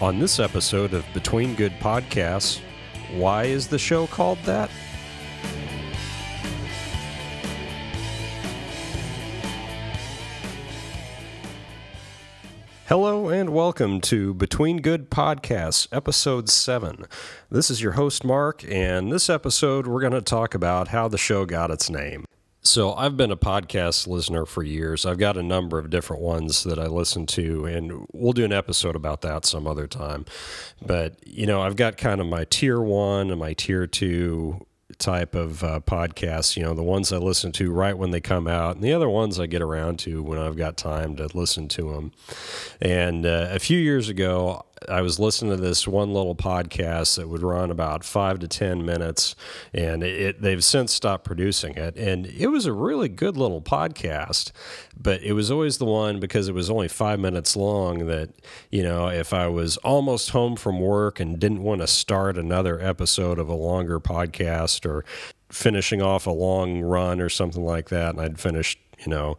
On this episode of Between Good Podcasts, why is the show called that? Hello and welcome to Between Good Podcasts, Episode 7. This is your host, Mark, and this episode we're going to talk about how the show got its name. So, I've been a podcast listener for years. I've got a number of different ones that I listen to, and we'll do an episode about that some other time. But, you know, I've got kind of my tier one and my tier two type of uh, podcasts, you know, the ones I listen to right when they come out, and the other ones I get around to when I've got time to listen to them. And uh, a few years ago, I was listening to this one little podcast that would run about five to ten minutes, and it, they've since stopped producing it. And it was a really good little podcast, but it was always the one because it was only five minutes long that you know if I was almost home from work and didn't want to start another episode of a longer podcast or finishing off a long run or something like that, and I'd finished you know,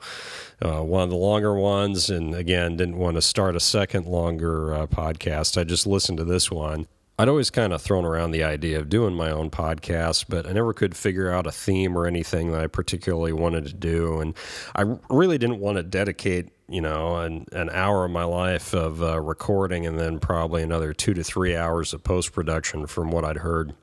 uh, one of the longer ones. And again, didn't want to start a second longer uh, podcast. I just listened to this one. I'd always kind of thrown around the idea of doing my own podcast, but I never could figure out a theme or anything that I particularly wanted to do. And I really didn't want to dedicate, you know, an, an hour of my life of uh, recording and then probably another two to three hours of post production from what I'd heard.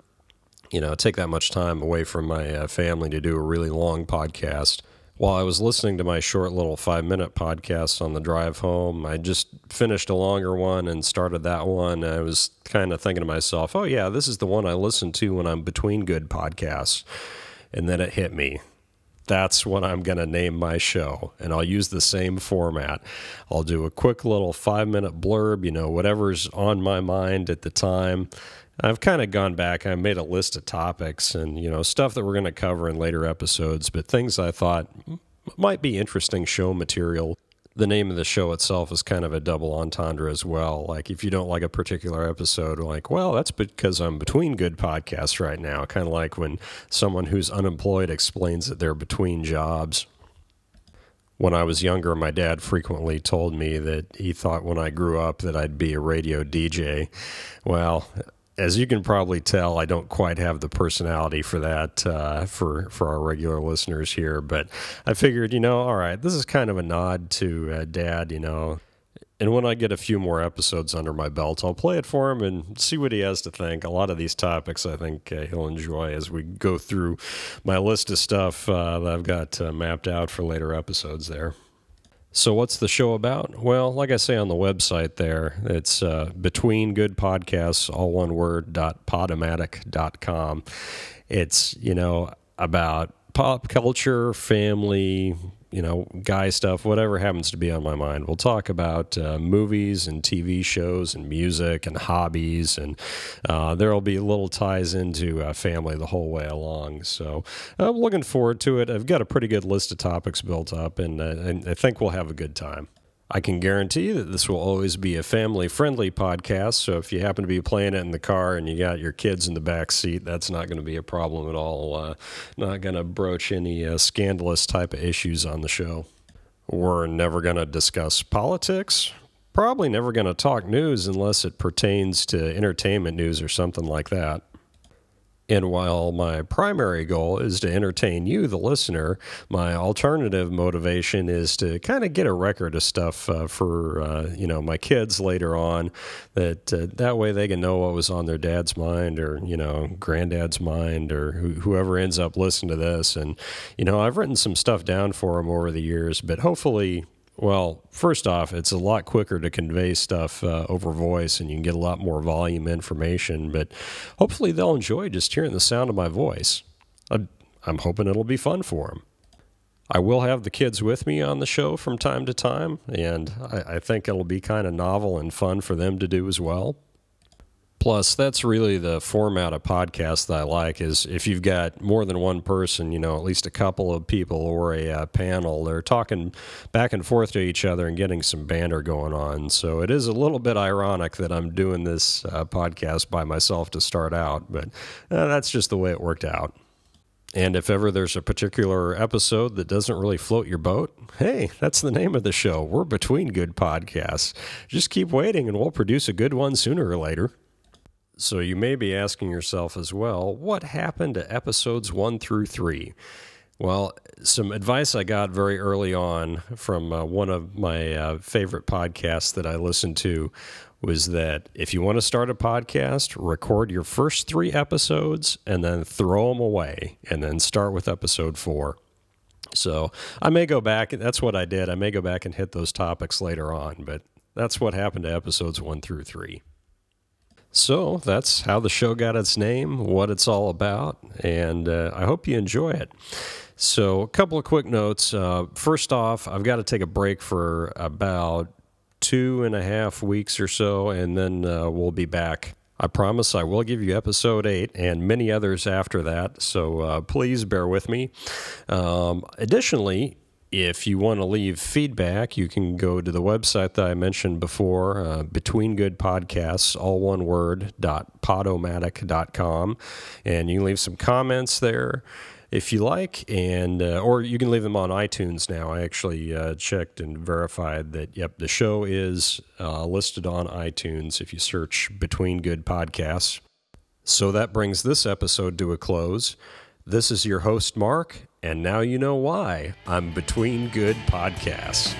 You know, take that much time away from my uh, family to do a really long podcast while I was listening to my short little five minute podcast on the drive home, I just finished a longer one and started that one. I was kind of thinking to myself, oh, yeah, this is the one I listen to when I'm between good podcasts. And then it hit me. That's what I'm going to name my show. And I'll use the same format. I'll do a quick little five minute blurb, you know, whatever's on my mind at the time. I've kind of gone back. I made a list of topics and you know stuff that we're going to cover in later episodes, but things I thought might be interesting show material. The name of the show itself is kind of a double entendre as well. Like if you don't like a particular episode, like well, that's because I'm between good podcasts right now. Kind of like when someone who's unemployed explains that they're between jobs when I was younger, my dad frequently told me that he thought when I grew up that I'd be a radio DJ. Well, as you can probably tell, I don't quite have the personality for that uh, for for our regular listeners here. But I figured, you know, all right, this is kind of a nod to uh, Dad, you know. And when I get a few more episodes under my belt, I'll play it for him and see what he has to think. A lot of these topics, I think uh, he'll enjoy as we go through my list of stuff uh, that I've got uh, mapped out for later episodes there. So, what's the show about? Well, like I say on the website there, it's uh, between good podcasts, all one word, dot podomatic.com. It's, you know, about pop culture, family, you know, guy stuff, whatever happens to be on my mind. We'll talk about uh, movies and TV shows and music and hobbies, and uh, there will be little ties into uh, family the whole way along. So I'm looking forward to it. I've got a pretty good list of topics built up, and, uh, and I think we'll have a good time. I can guarantee that this will always be a family friendly podcast. So if you happen to be playing it in the car and you got your kids in the back seat, that's not going to be a problem at all. Uh, not going to broach any uh, scandalous type of issues on the show. We're never going to discuss politics. Probably never going to talk news unless it pertains to entertainment news or something like that. And while my primary goal is to entertain you, the listener, my alternative motivation is to kind of get a record of stuff uh, for uh, you know my kids later on. That uh, that way they can know what was on their dad's mind or you know granddad's mind or wh- whoever ends up listening to this. And you know I've written some stuff down for them over the years, but hopefully well, first off, it's a lot quicker to convey stuff uh, over voice and you can get a lot more volume information, but hopefully they'll enjoy just hearing the sound of my voice. I'm, I'm hoping it'll be fun for them. I will have the kids with me on the show from time to time, and I, I think it'll be kind of novel and fun for them to do as well. Plus, that's really the format of podcast that I like is if you've got more than one person, you know, at least a couple of people or a uh, panel, they're talking back and forth to each other and getting some banter going on. So it is a little bit ironic that I'm doing this uh, podcast by myself to start out, but uh, that's just the way it worked out. And if ever there's a particular episode that doesn't really float your boat, hey, that's the name of the show. We're between good podcasts. Just keep waiting and we'll produce a good one sooner or later. So you may be asking yourself as well, what happened to episodes one through three? Well, some advice I got very early on from uh, one of my uh, favorite podcasts that I listened to was that if you want to start a podcast, record your first three episodes and then throw them away and then start with episode four. So I may go back, that's what I did. I may go back and hit those topics later on, but that's what happened to episodes one through three. So that's how the show got its name, what it's all about, and uh, I hope you enjoy it. So, a couple of quick notes. Uh, first off, I've got to take a break for about two and a half weeks or so, and then uh, we'll be back. I promise I will give you episode eight and many others after that, so uh, please bear with me. Um, additionally, if you want to leave feedback, you can go to the website that I mentioned before, uh, Between Good Podcasts, all one word, dot podomatic.com, and you can leave some comments there if you like, and uh, or you can leave them on iTunes now. I actually uh, checked and verified that yep, the show is uh, listed on iTunes if you search Between Good Podcasts. So that brings this episode to a close. This is your host Mark, and now you know why I'm Between Good Podcasts.